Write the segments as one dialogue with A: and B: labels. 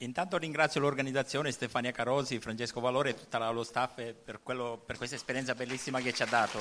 A: Intanto ringrazio l'organizzazione, Stefania Carosi, Francesco Valore e tutto lo staff per, quello, per questa esperienza bellissima che ci ha dato.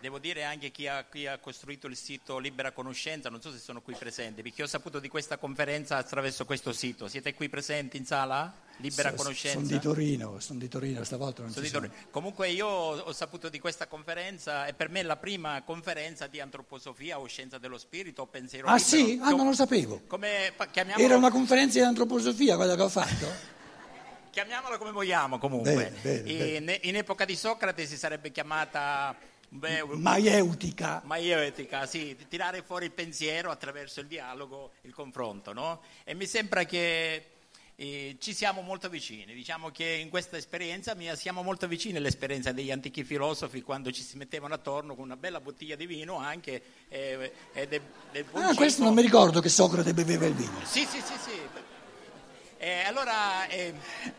A: Devo dire anche chi ha, chi ha, costruito il sito Libera Conoscenza, non so se sono qui presenti, perché ho saputo di questa conferenza attraverso questo sito. Siete qui presenti in sala? Libera
B: so,
A: Conoscenza?
B: Sono di Torino, sono di Torino, stavolta non sono ci sono.
A: Comunque io ho saputo di questa conferenza, è per me la prima conferenza di antroposofia o scienza dello spirito o pensiero
B: ah,
A: libero.
B: Ah sì? Ah, non lo sapevo.
A: Come,
B: Era una conferenza di antroposofia quella che ho fatto?
A: chiamiamola come vogliamo comunque.
B: Bene, bene,
A: in, bene. in epoca di Socrate si sarebbe chiamata
B: Beh, maieutica.
A: Maieutica, sì, tirare fuori il pensiero attraverso il dialogo, il confronto, no? E mi sembra che eh, ci siamo molto vicini, diciamo che in questa esperienza mia siamo molto vicini all'esperienza degli antichi filosofi quando ci si mettevano attorno con una bella bottiglia di vino anche eh, e del, del
B: ah, questo non mi ricordo che Socrate beveva il vino.
A: Sì, sì, sì, sì. Eh, allora, eh...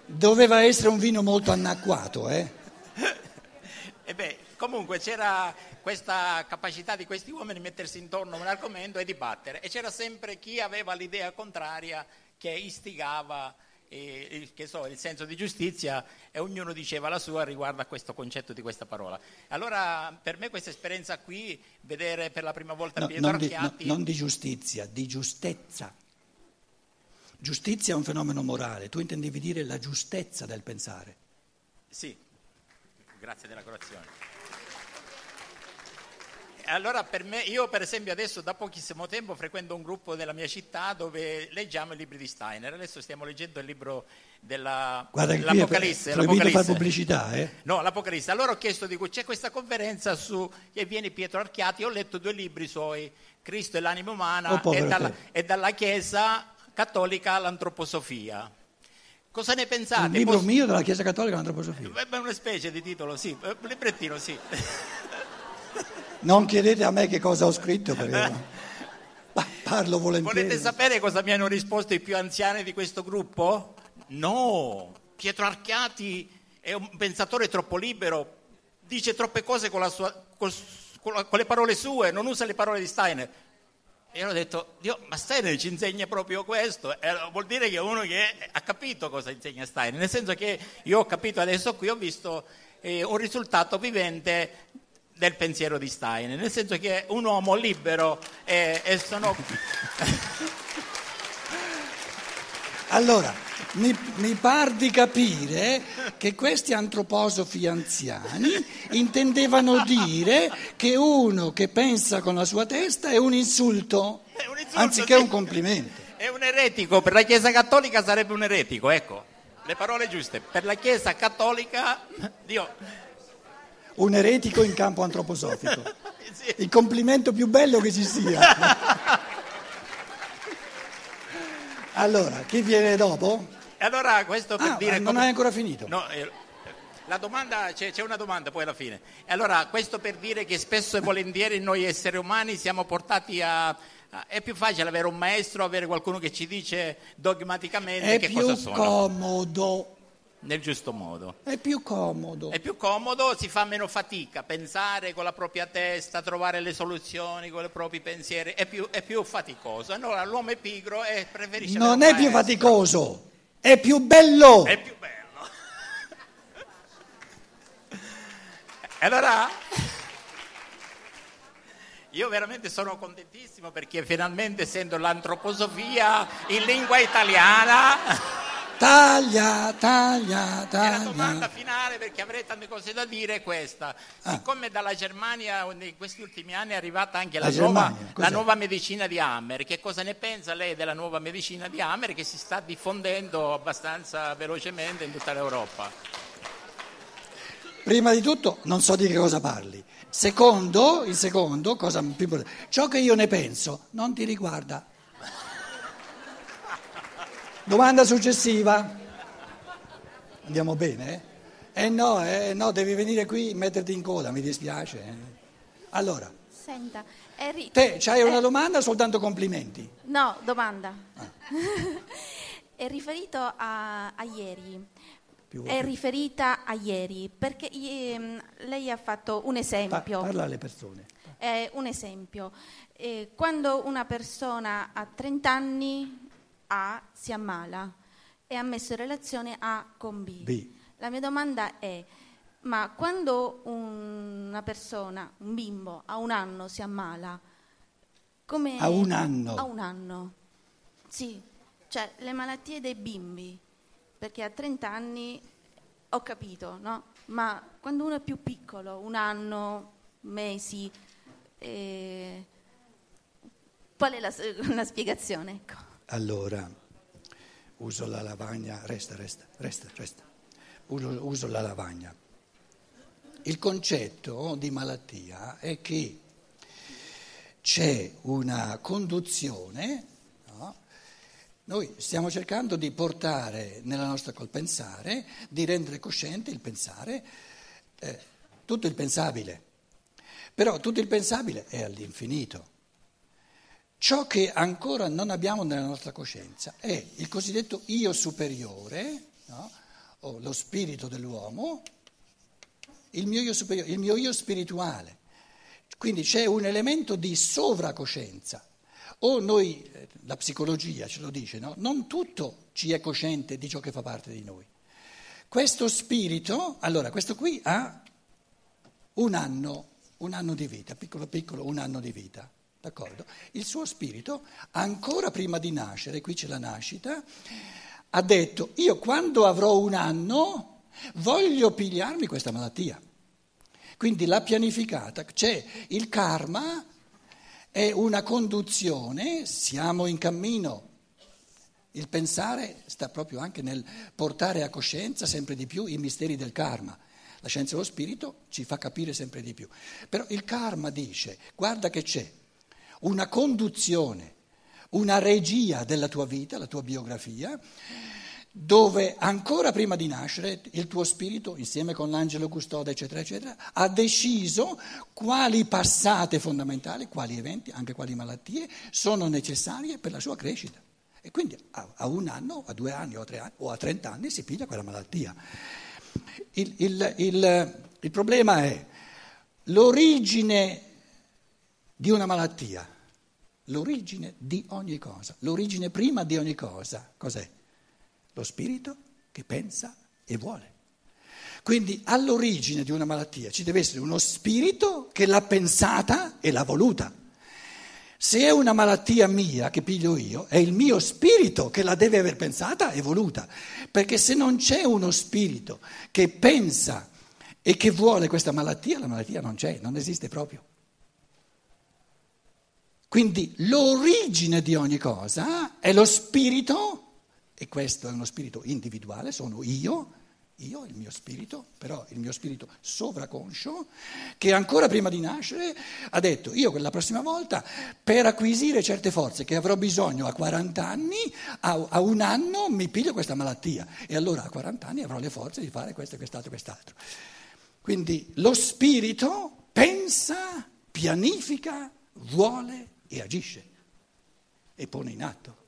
B: Doveva essere un vino molto annacquato, eh?
A: e beh, Comunque c'era questa capacità di questi uomini di mettersi intorno a un argomento e dibattere e c'era sempre chi aveva l'idea contraria che istigava eh, che so, il senso di giustizia e ognuno diceva la sua riguardo a questo concetto di questa parola. Allora per me questa esperienza qui, vedere per la prima volta
B: no,
A: Pietro
B: non
A: Archiati...
B: Di, no, non di giustizia, di giustezza. Giustizia è un fenomeno morale, tu intendevi dire la giustezza del pensare.
A: Sì, grazie della correzione allora per me, io per esempio adesso da pochissimo tempo frequento un gruppo della mia città dove leggiamo i libri di Steiner. Adesso stiamo leggendo il libro della,
B: Guarda,
A: dell'Apocalisse.
B: Guarda, proibito fare pubblicità, eh?
A: No, l'Apocalisse. Allora ho chiesto di cui c'è questa conferenza su e viene Pietro Archiati, ho letto due libri suoi, Cristo e l'anima umana
B: oh,
A: e, dalla, e dalla Chiesa cattolica all'antroposofia. Cosa ne pensate? Un
B: libro Posso... mio della Chiesa Cattolica all'antroposofia.
A: È una specie di titolo, sì, un librettino, sì.
B: Non chiedete a me che cosa ho scritto perché parlo volentieri.
A: Volete sapere cosa mi hanno risposto i più anziani di questo gruppo? No, Pietro Archiati è un pensatore troppo libero, dice troppe cose con, sua, con, con le parole sue, non usa le parole di Steiner. E io ho detto, Dio, ma Steiner ci insegna proprio questo, e vuol dire che è uno che ha capito cosa insegna Steiner, nel senso che io ho capito adesso qui, ho visto eh, un risultato vivente del pensiero di Steiner, nel senso che è un uomo libero e, e sono...
B: allora, mi, mi par di capire che questi antroposofi anziani intendevano dire che uno che pensa con la sua testa è un insulto, è un insulto anziché sì. un complimento.
A: È un eretico, per la Chiesa Cattolica sarebbe un eretico, ecco, le parole giuste. Per la Chiesa Cattolica, Dio
B: un eretico in campo antroposofico. Il complimento più bello che ci sia. allora, chi viene dopo?
A: Allora, questo per
B: ah,
A: dire...
B: Non come... hai ancora finito?
A: No, eh, la domanda, c'è, c'è, una domanda poi alla fine. Allora, questo per dire che spesso e volentieri noi esseri umani siamo portati a... È più facile avere un maestro, avere qualcuno che ci dice dogmaticamente
B: è
A: che cosa sono.
B: È più comodo
A: nel giusto modo.
B: È più comodo.
A: È più comodo, si fa meno fatica, pensare con la propria testa, trovare le soluzioni con i propri pensieri, è più, è più faticoso. Allora l'uomo è pigro e preferisce...
B: Non è più faticoso, è più bello.
A: È più bello. allora... Io veramente sono contentissimo perché finalmente essendo l'antroposofia in lingua italiana
B: Taglia, taglia, taglia.
A: E la domanda finale, perché avrei tante cose da dire, è questa. Ah. Siccome dalla Germania in questi ultimi anni è arrivata anche la, la, nuova, la, nuova, medicina di Hammer, che cosa ne pensa lei della nuova medicina di Hammer che si sta diffondendo abbastanza velocemente in tutta l'Europa?
B: Prima di tutto non so di che cosa parli. Secondo, il secondo, cosa più importante, ciò che io ne penso non ti riguarda. Domanda successiva. Andiamo bene? Eh no, eh no, devi venire qui e metterti in coda, mi dispiace. Eh. Allora.
C: Senta, eri...
B: Te c'hai una domanda o soltanto complimenti?
C: No, domanda. Ah. È riferito a, a ieri.
B: più
C: è riferita a ieri, perché ehm, lei ha fatto un
B: Pa-
C: esempio.
B: parla alle persone.
C: Eh, un esempio, Eh, quando una persona a 30 anni A si ammala e ha messo in relazione A con B.
B: B.
C: La mia domanda è, ma quando un- una persona, un bimbo, a un anno si ammala, come...
B: A un anno?
C: A un anno, sì. Cioè, le malattie dei bimbi, perché a 30 anni ho capito, no? Ma quando uno è più piccolo, un anno, mesi, eh, qual è la, la spiegazione? Ecco.
B: Allora, uso la lavagna, resta, resta, resta, resta. Uso, uso la lavagna. Il concetto di malattia è che c'è una conduzione, no? noi stiamo cercando di portare nella nostra col pensare, di rendere cosciente il pensare, eh, tutto il pensabile, però tutto il pensabile è all'infinito. Ciò che ancora non abbiamo nella nostra coscienza è il cosiddetto io superiore, no? o lo spirito dell'uomo, il mio io superiore, il mio io spirituale. Quindi c'è un elemento di sovracoscienza. O noi, eh, la psicologia ce lo dice, no? non tutto ci è cosciente di ciò che fa parte di noi. Questo spirito, allora questo qui ha un anno, un anno di vita, piccolo piccolo, un anno di vita. D'accordo? Il suo spirito, ancora prima di nascere, qui c'è la nascita, ha detto, io quando avrò un anno voglio pigliarmi questa malattia. Quindi l'ha pianificata, c'è il karma, è una conduzione, siamo in cammino. Il pensare sta proprio anche nel portare a coscienza sempre di più i misteri del karma. La scienza dello spirito ci fa capire sempre di più. Però il karma dice, guarda che c'è una conduzione, una regia della tua vita, la tua biografia, dove ancora prima di nascere il tuo spirito, insieme con l'angelo custode, eccetera, eccetera, ha deciso quali passate fondamentali, quali eventi, anche quali malattie, sono necessarie per la sua crescita. E quindi a, un anno, a due anni o a tre anni o a trent'anni si piglia quella malattia. Il, il, il, il problema è l'origine di una malattia, l'origine di ogni cosa, l'origine prima di ogni cosa, cos'è? Lo spirito che pensa e vuole. Quindi all'origine di una malattia ci deve essere uno spirito che l'ha pensata e l'ha voluta. Se è una malattia mia che piglio io, è il mio spirito che la deve aver pensata e voluta, perché se non c'è uno spirito che pensa e che vuole questa malattia, la malattia non c'è, non esiste proprio. Quindi l'origine di ogni cosa è lo spirito, e questo è uno spirito individuale, sono io, io, il mio spirito, però il mio spirito sovraconscio, che ancora prima di nascere ha detto io quella prossima volta per acquisire certe forze che avrò bisogno a 40 anni, a, a un anno mi piglio questa malattia e allora a 40 anni avrò le forze di fare questo, quest'altro, quest'altro. Quindi lo spirito pensa, pianifica, vuole e agisce e pone in atto.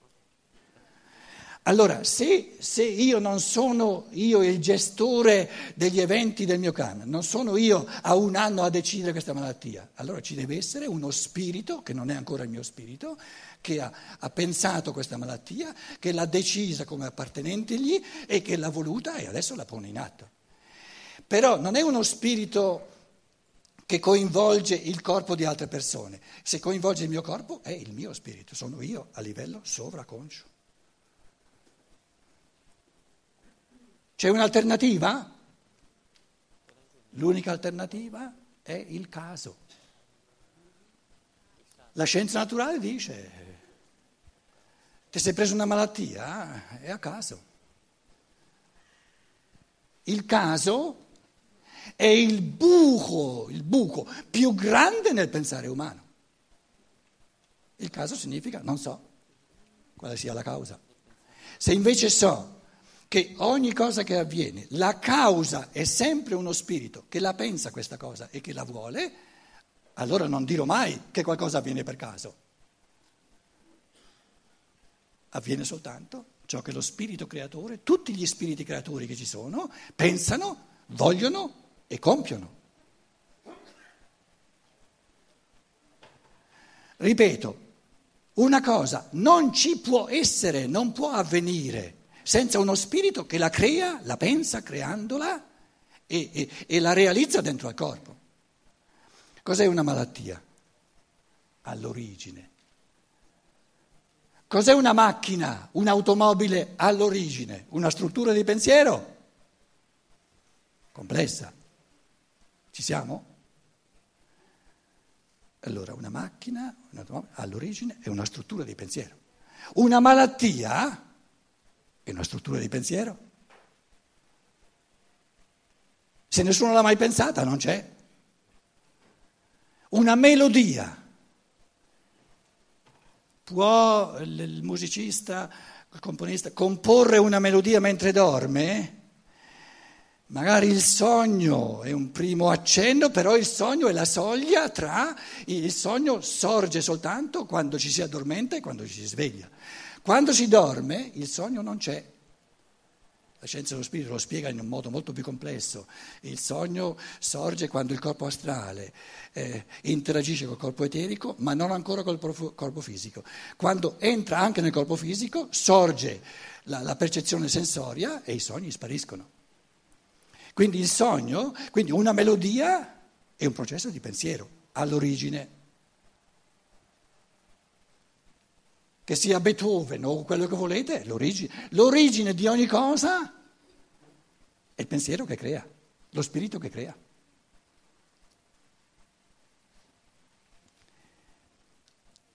B: Allora, se, se, io non sono io il gestore degli eventi del mio karma, non sono io a un anno a decidere questa malattia, allora ci deve essere uno spirito, che non è ancora il mio spirito, che ha, ha pensato questa malattia, che l'ha decisa come appartenentegli e che l'ha voluta e adesso la pone in atto. Però non è uno spirito che coinvolge il corpo di altre persone. Se coinvolge il mio corpo è il mio spirito, sono io a livello sovraconscio. C'è un'alternativa? L'unica alternativa è il caso. La scienza naturale dice, ti sei preso una malattia, è a caso. Il caso è il buco, il buco più grande nel pensare umano. Il caso significa non so quale sia la causa. Se invece so che ogni cosa che avviene, la causa è sempre uno spirito che la pensa questa cosa e che la vuole, allora non dirò mai che qualcosa avviene per caso. Avviene soltanto ciò che lo spirito creatore, tutti gli spiriti creatori che ci sono, pensano, vogliono e compiono. Ripeto, una cosa non ci può essere, non può avvenire senza uno spirito che la crea, la pensa creandola e, e, e la realizza dentro al corpo. Cos'è una malattia? All'origine. Cos'è una macchina, un'automobile all'origine? Una struttura di pensiero? Complessa. Ci siamo? Allora, una macchina all'origine è una struttura di pensiero. Una malattia è una struttura di pensiero. Se nessuno l'ha mai pensata, non c'è. Una melodia. Può il musicista, il componista comporre una melodia mentre dorme? Magari il sogno è un primo accenno, però il sogno è la soglia tra... Il sogno sorge soltanto quando ci si addormenta e quando ci si sveglia. Quando si dorme il sogno non c'è. La scienza dello spirito lo spiega in un modo molto più complesso. Il sogno sorge quando il corpo astrale eh, interagisce col corpo eterico, ma non ancora col corpo fisico. Quando entra anche nel corpo fisico, sorge la, la percezione sensoria e i sogni spariscono. Quindi il sogno, quindi una melodia è un processo di pensiero all'origine. Che sia Beethoven o quello che volete, l'origine. L'origine di ogni cosa è il pensiero che crea, lo spirito che crea.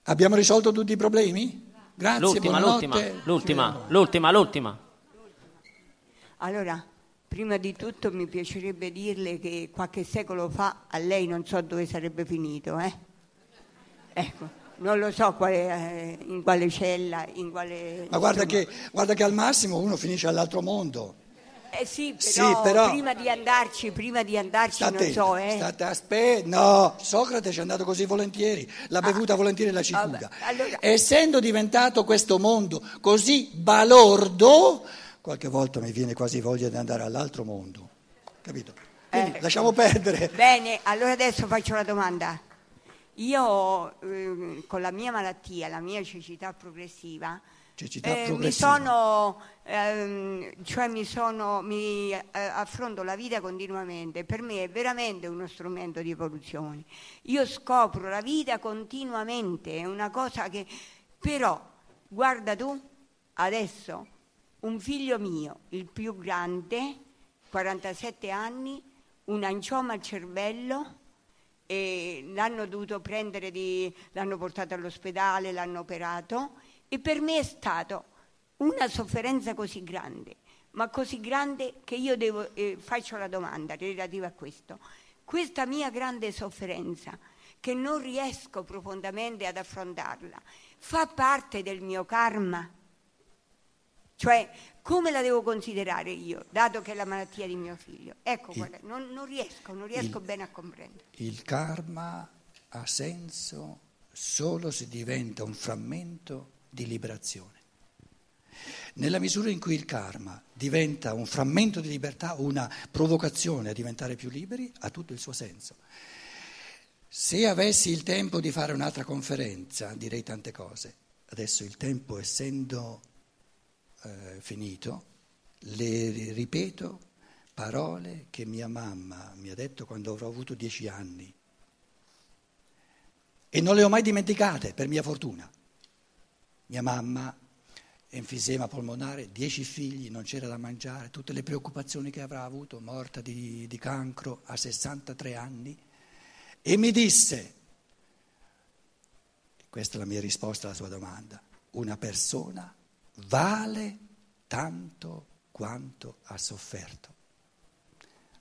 B: Abbiamo risolto tutti i problemi? Grazie,
D: l'ultima, l'ultima, l'ultima, l'ultima, l'ultima.
E: Allora, Prima di tutto mi piacerebbe dirle che qualche secolo fa a lei non so dove sarebbe finito, eh? Ecco, non lo so quale, in quale cella, in quale...
B: Ma guarda che, guarda che, al massimo uno finisce all'altro mondo.
E: Eh sì, però, sì, però prima di andarci, prima di andarci non attento, so, eh.
B: State, aspetta, no, Socrate ci è andato così volentieri, l'ha ah, bevuta volentieri la cicuga. Allora... Essendo diventato questo mondo così balordo qualche volta mi viene quasi voglia di andare all'altro mondo, capito? Quindi eh, lasciamo perdere.
E: Bene, allora adesso faccio la domanda. Io eh, con la mia malattia, la mia cecità progressiva, cecità eh, progressiva. mi sono, ehm, cioè mi sono, mi eh, affronto la vita continuamente, per me è veramente uno strumento di evoluzione. Io scopro la vita continuamente, è una cosa che, però, guarda tu, adesso un figlio mio, il più grande, 47 anni, un ancioma al cervello e l'hanno dovuto prendere, di, l'hanno portato all'ospedale, l'hanno operato e per me è stato una sofferenza così grande, ma così grande che io devo, eh, faccio la domanda relativa a questo. Questa mia grande sofferenza, che non riesco profondamente ad affrontarla, fa parte del mio karma? Cioè, come la devo considerare io, dato che è la malattia di mio figlio? Ecco, il, guarda, non, non, riesco, non riesco il, bene a comprendere.
B: Il karma ha senso solo se diventa un frammento di liberazione. Nella misura in cui il karma diventa un frammento di libertà, una provocazione a diventare più liberi, ha tutto il suo senso. Se avessi il tempo di fare un'altra conferenza, direi tante cose. Adesso il tempo, essendo eh, finito, le ripeto parole che mia mamma mi ha detto quando avrò avuto dieci anni. E non le ho mai dimenticate, per mia fortuna. Mia mamma, enfisema polmonare, dieci figli, non c'era da mangiare, tutte le preoccupazioni che avrà avuto, morta di, di cancro a 63 anni, e mi disse, questa è la mia risposta alla sua domanda, una persona vale tanto quanto ha sofferto.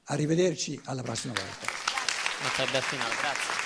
B: Arrivederci alla prossima volta.
D: Bel finale, grazie.